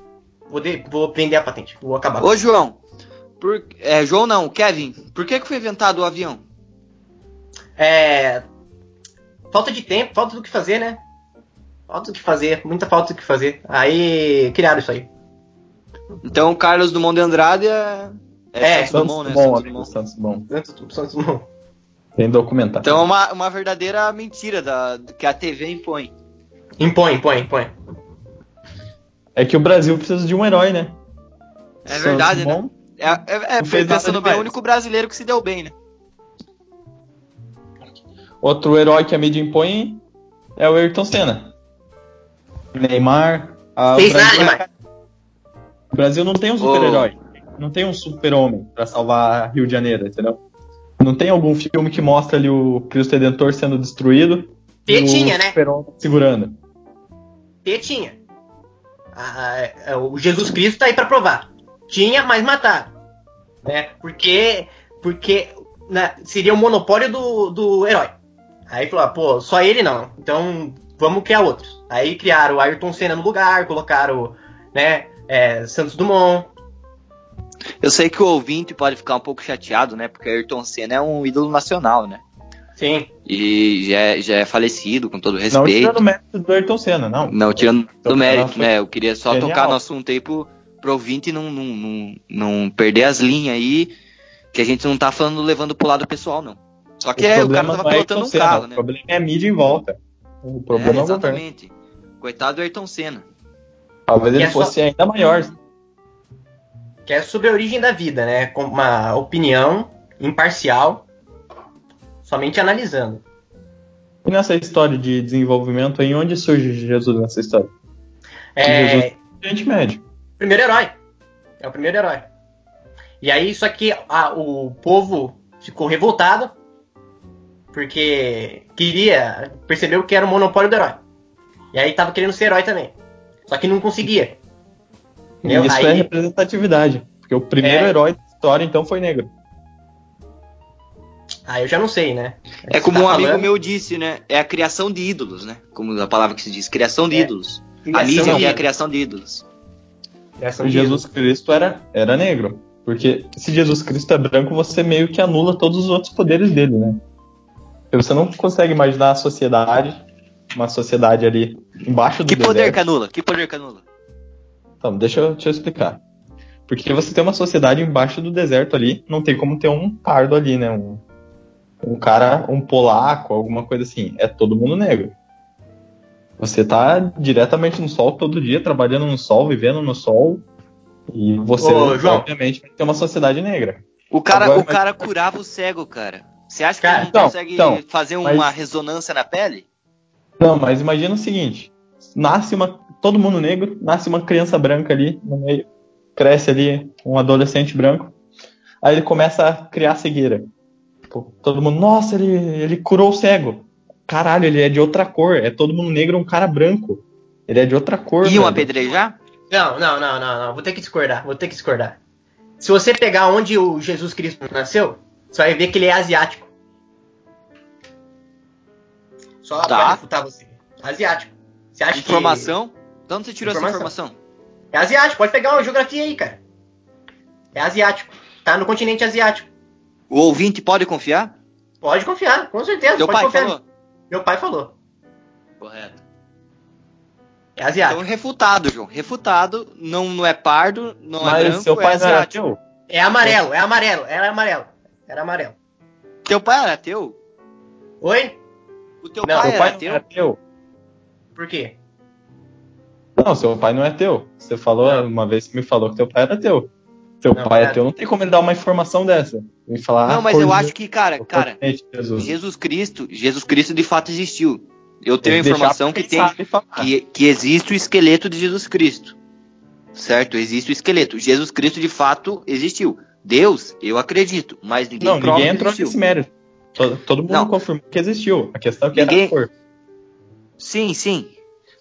Vou, de, vou prender a patente. Vou acabar. Ô, João, por, é, João não, Kevin, por que, que foi inventado o avião? É. Falta de tempo, falta do que fazer, né? Falta do que fazer, muita falta do que fazer. Aí criaram isso aí. Então o Carlos Dumont de Andrade é. É, é Santos, Dumont, né? Dumont, Santos Dumont. Santos Dumont. Santos Dumont. Tem documentado. Então é uma, uma verdadeira mentira da, que a TV impõe. Impõe, impõe, impõe. É que o Brasil precisa de um herói, né? É verdade, né? É, é, é foi pensando bem, é o único brasileiro que se deu bem, né? Outro herói que a mídia impõe é o Ayrton Senna. Neymar. A, Fez Brasil, nada, o Brasil não tem um super-herói. Oh. Não tem um super-homem para salvar Rio de Janeiro, entendeu? Não tem algum filme que mostra ali o Cristo Redentor sendo destruído e tinha, né? segurando. E tinha. Ah, o Jesus Cristo tá aí para provar. Tinha, mas mataram. Né? Porque, porque né, seria o monopólio do, do herói. Aí falou, ah, pô, só ele não. Então vamos criar outros. Aí criaram o Ayrton Senna no lugar, colocaram, né, é, Santos Dumont. Eu sei que o ouvinte pode ficar um pouco chateado, né? Porque Ayrton Senna é um ídolo nacional, né? Sim. E já é, já é falecido, com todo Não respeito. tirando o mérito do Ayrton Senna, não. Não tirando do mérito, né? Eu queria só genial. tocar no assunto aí pro, pro ouvinte não, não, não, não perder as linhas aí, que a gente não tá falando levando pro lado pessoal, não. Só que é, o cara tava não é pilotando um Senna, carro, O né? problema é a mídia em volta. O problema é, é, o governo. exatamente. Coitado do Ayrton Senna. Talvez ele é só- fosse ainda maior. Que é sobre a origem da vida, né? Com uma opinião imparcial, somente analisando. E nessa história de desenvolvimento, aí onde surge Jesus nessa história? É, Jesus. Gente médio. Primeiro herói. É o primeiro herói. E aí, só que a- o povo ficou revoltado porque queria, percebeu que era o monopólio do herói. E aí tava querendo ser herói também. Só que não conseguia. E Entendeu? isso Aí- é representatividade. Porque o primeiro É. herói da história, então, foi negro. Ah, eu já não sei, né? É Você como tá um amigo falando- meu disse, né? É a criação de ídolos, né? Como a palavra que se diz, criação de É. ídolos. Criação a mídia é a criação de ídolos. De Jesus Cristo era, era negro. Porque se Jesus Cristo é branco, você meio que anula todos os outros poderes dele, né? Você não consegue imaginar a sociedade, uma sociedade ali embaixo do Que poder deserto. canula? Que poder canula? Então, deixa eu, deixa eu explicar. Porque você tem uma sociedade embaixo do deserto ali, não tem como ter um pardo ali, né? Um, um cara, um polaco, alguma coisa assim. É todo mundo negro. Você tá diretamente no sol todo dia, trabalhando no sol, vivendo no sol. E você, Ô, João. obviamente, vai ter uma sociedade negra. O cara, Agora, o mas- cara curava o cego, cara. Você acha que Cara, ele não então, consegue então, fazer mas- uma ressonância na pele? Não, mas imagina o seguinte: nasce uma. Todo mundo negro, nasce uma criança branca ali no meio, cresce ali um adolescente branco, aí ele começa a criar cegueira. Pô, todo mundo, nossa, ele, ele curou o cego. Caralho, ele é de outra cor. É todo mundo negro, um cara branco. Ele é de outra cor. Iam apedrejar? Não, não, não, não, não. Vou ter que discordar. Vou ter que discordar. Se você pegar onde o Jesus Cristo nasceu, você vai ver que ele é asiático. Só Tá. pra refutar você. Asiático. Você acha Informação? De onde você tirou essa Informação. informação? que. É asiático. Pode pegar uma geografia aí, cara. É asiático. Tá no continente asiático. O ouvinte pode confiar? Pode confiar, com certeza. Teu pode pai confiar. falou? Meu pai falou. Correto. É Então asiático. refutado, João. Refutado. Não, não é pardo, não é Mas branco, seu é pai era asiático. teu? É amarelo, é amarelo. Era amarelo. Era amarelo. Teu pai era teu? Oi? O teu Não, pai pai teu? era teu? Por quê? Não, seu pai não é teu. Você falou Não. uma vez que me falou que teu pai era teu. Seu Não, pai é teu, não tem como ele dar uma informação dessa. Me falar. Não, ah, mas eu acho que, cara, cara, Jesus. Jesus Cristo, Jesus Cristo de fato existiu. Eu tenho a informação que tem que, que existe o esqueleto de Jesus Cristo. Certo? Existe o esqueleto. Jesus Cristo de fato existiu. Deus, eu acredito, mas ninguém Não, ninguém entrou existiu. nesse mérito. Todo, todo mundo Não. confirmou que existiu. A questão é que Ninguém- era a cor. Sim, sim.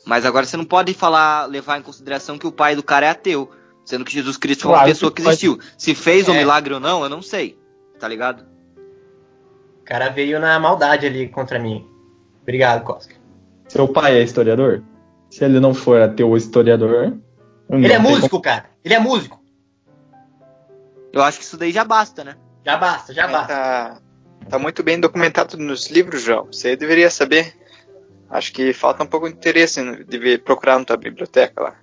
Mas agora você não pode falar, levar em consideração que o pai do cara é ateu. Sendo que Jesus Cristo foi uma Claro pessoa que pode. existiu. Se fez o É. milagre ou não, eu não sei. Tá ligado? O cara veio na maldade ali contra mim. Obrigado, Koska. Seu pai é historiador? Se ele não for ateu ou historiador. Ele é músico, cara. Ele é músico. Eu acho que isso daí já basta, né? Já basta, já É, basta. Tá, tá muito bem documentado nos livros, João. Você deveria saber. Acho que falta um pouco de interesse de ver- procurar na tua biblioteca lá.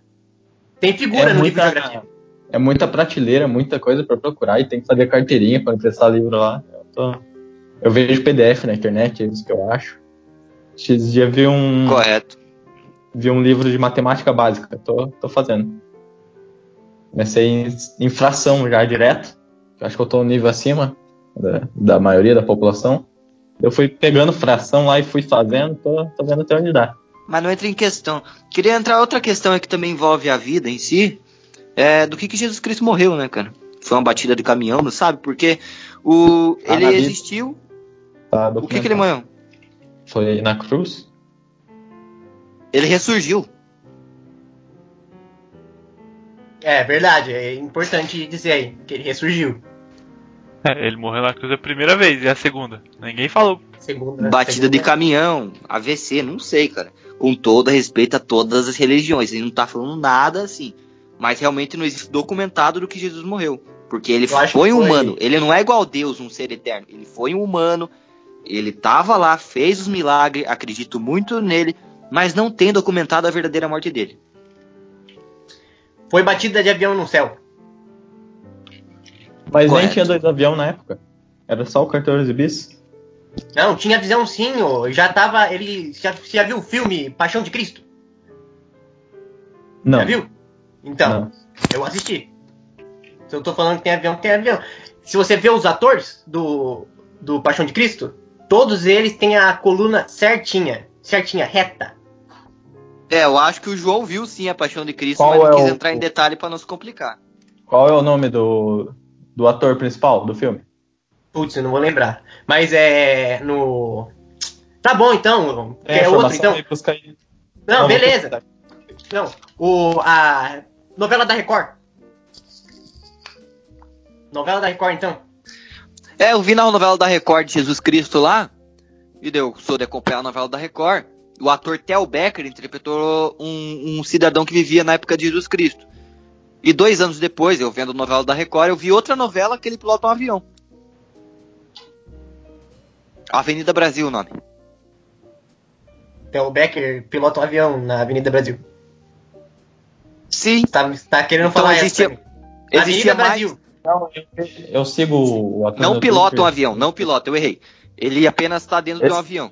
Tem figura é no livro de muita, geografia. é muita prateleira, muita coisa pra procurar e tem que fazer carteirinha pra emprestar livro lá. Eu, tô- eu vejo PDF na internet, é isso que eu acho. Esses dias vi um, Correto. vi um livro de matemática básica, tô, tô fazendo. Comecei em, em fração já direto. Eu acho que eu tô um nível acima da, da maioria da população. Eu fui pegando fração lá e fui fazendo, tô, tô vendo até onde dá. Mas não entra em questão. Queria entrar outra questão aí que também envolve a vida em si. É do que, que Jesus Cristo morreu, né, cara? Foi uma batida de caminhão, não sabe? Porque o, Ah, ele existiu. Tá O que, que ele morreu? Foi na cruz? Ele ressurgiu. É verdade, é importante dizer aí que ele ressurgiu. É, ele morreu na cruz a primeira vez e a segunda. Ninguém falou. Segunda, Batida de segunda- caminhão, AVC, não sei, cara. Com todo respeito a todas as religiões. Ele não tá falando nada assim. Mas realmente não existe documentado do que Jesus morreu. Porque ele foi que um foi- humano. Ele não é igual a Deus, um ser eterno. Ele foi um humano. Ele tava lá, fez os milagres, acredito muito nele, mas não tem documentado a verdadeira morte dele. Foi batida de avião no céu. Mas nem Correto. tinha dois aviões na época. Era só o 14 bis. Não, tinha visão sim, ô. já tava. Ele. Já, você já viu o filme Paixão de Cristo? Não. Já viu? Então, Não. eu assisti. Se eu tô falando que tem avião, tem avião. Se você vê os atores do, do Paixão de Cristo, todos eles têm a coluna certinha, certinha, reta. É, eu acho que o João viu sim a Paixão de Cristo, Qual mas não é quis o- entrar em detalhe pra não se complicar. Qual é o nome do, do ator principal do filme? Putz, eu não vou lembrar. Mas é no. Tá bom então. A outro então? aí. Não, Vamos beleza. Não, o, a novela da Record. Novela da Record, então. É, eu vi na novela da Record de Jesus Cristo lá, e eu sou de acompanhar a novela da Record. O ator Theo Becker interpretou um, um cidadão que vivia na época de Jesus Cristo. E dois anos depois, eu vendo a novela da Record, eu vi outra novela que ele pilota um avião. Avenida Brasil, o nome. Theo Becker pilota um avião na Avenida Brasil. Sim, Tá, tá querendo Então falar existia- essa existia Avenida mais. Brasil. Não, eu, eu sigo o ator. Não pilota um avião, não pilota, eu errei. Ele apenas está dentro de um Esse- avião.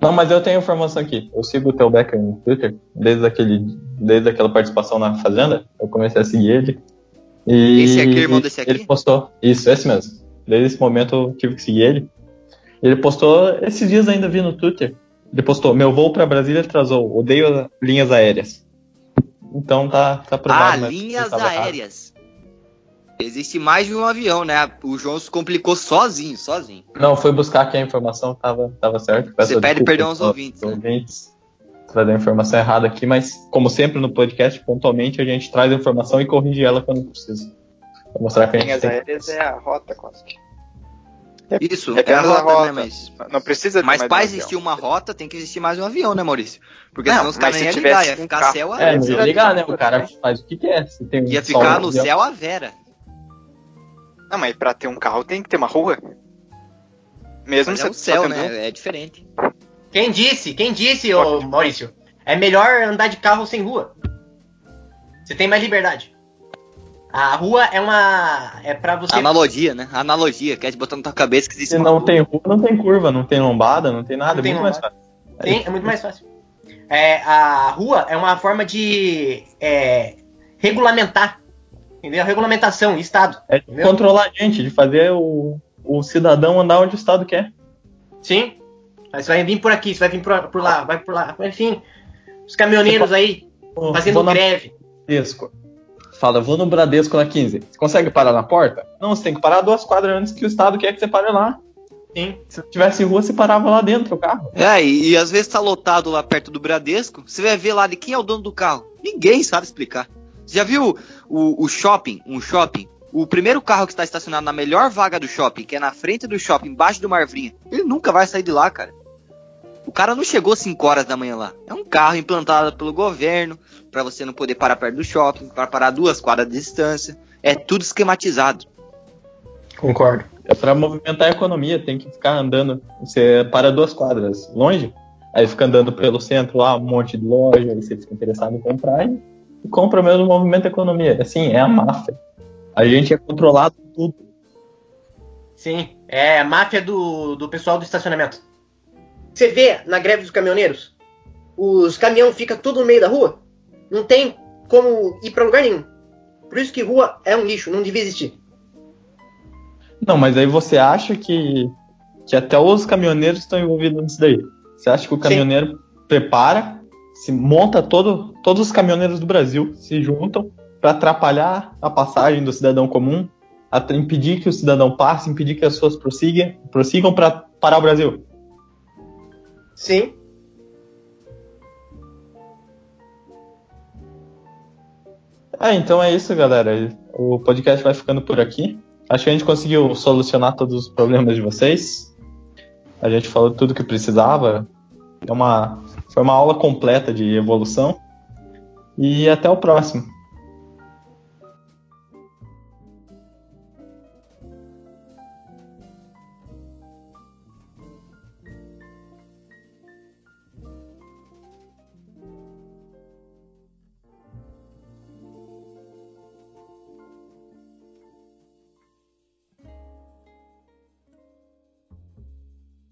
Não, mas eu tenho informação aqui. Eu sigo o Theo Becker no Twitter, desde, aquele, desde aquela participação na Fazenda. Eu comecei a seguir ele. E Esse aqui irmão desse aqui? Ele postou. Isso, esse mesmo. Desde esse momento eu tive que seguir ele. Ele postou, esses dias ainda vi no Twitter. Ele postou: Meu voo pra Brasília atrasou. Odeio linhas aéreas. Então tá, tá provado. Ah, mas linhas tava errado. Existe mais de um avião, né? O João se complicou sozinho, sozinho. Não, fui buscar aqui a informação, tava, tava certo. Peço Você pede perdão aos aos ouvintes, né? ouvintes. Trazer a informação errada aqui, mas como sempre no podcast, pontualmente a gente traz a informação e corrige ela quando precisa. Pra mostrar que a gente Linhas tem. é a rota, quase. Isso, É é a rota, rota. né? Mas, Não precisa mas um existir avião. uma rota, tem que existir mais um avião, né, Maurício? Porque Não, senão os caras se iam tivesse ligar, ia um ficar carro- céu a É, não ia ligar, né? O cara faz o que quer. Se tem Ia só ficar um no avião- céu a Vera. Não, mas pra ter um carro tem que ter uma rua. Mesmo Mas se é o céu, tendo um. né? É diferente. Quem disse? Quem disse, ô Maurício? É melhor andar de carro sem rua. Você tem mais liberdade. A rua é uma. É pra você. Analogia, né? Analogia. Quer te botar na tua cabeça que existe Se não tem rua, não tem curva, não tem lombada, não tem nada. Não é tem muito mais lombada. fácil. Sim, é muito mais fácil. É, a rua é uma forma de é, regulamentar. Entendeu? Regulamentação, Estado. É de Entendeu? controlar a gente, de fazer o, o cidadão andar onde o Estado quer. Sim. Aí você vai vir por aqui, você vai vir por, por lá, vai por lá. Enfim. Os caminhoneiros aí fazendo greve. Bradesco. Fala, eu vou no Bradesco na 15. Você consegue parar na porta? Não, você tem que parar duas quadras antes que o Estado quer que você pare lá. Sim. Se tivesse rua, você parava lá dentro o carro. É, e, e às vezes tá lotado lá perto do Bradesco, você vai ver lá de quem é o dono do carro. Ninguém sabe explicar. Você já viu o, o shopping, um shopping? O primeiro carro que está estacionado na melhor vaga do shopping, que é na frente do shopping, embaixo do Marvrinha, ele nunca vai sair de lá, cara. O cara não chegou 5 horas da manhã lá. É um carro implantado pelo governo, para você não poder parar perto do shopping, para parar duas quadras de distância. É tudo esquematizado. Concordo. É pra movimentar a economia, tem que ficar andando. Você para duas quadras longe, aí fica andando pelo centro lá, um monte de loja, aí você fica interessado em comprar e, e compra mesmo movimento a economia. Assim, é a máfia. A gente é controlado tudo. Sim. É a máfia do, do pessoal do estacionamento. Você vê na greve dos caminhoneiros? Os caminhão ficam tudo no meio da rua. Não tem como ir pra lugar nenhum. Por isso que rua é um lixo, não devia existir. Não, mas aí você acha que, que até os caminhoneiros estão envolvidos nisso daí. Você acha que o caminhoneiro prepara, se monta todo, todos os caminhoneiros do Brasil se juntam para atrapalhar a passagem do cidadão comum, a impedir que o cidadão passe, impedir que as pessoas prossigam, prossigam para parar o Brasil. Sim. É, então é isso, galera. O podcast vai ficando por aqui. Acho que a gente conseguiu solucionar todos os problemas de vocês. A gente falou tudo que precisava. É uma, foi uma aula completa de evolução. E até o próximo.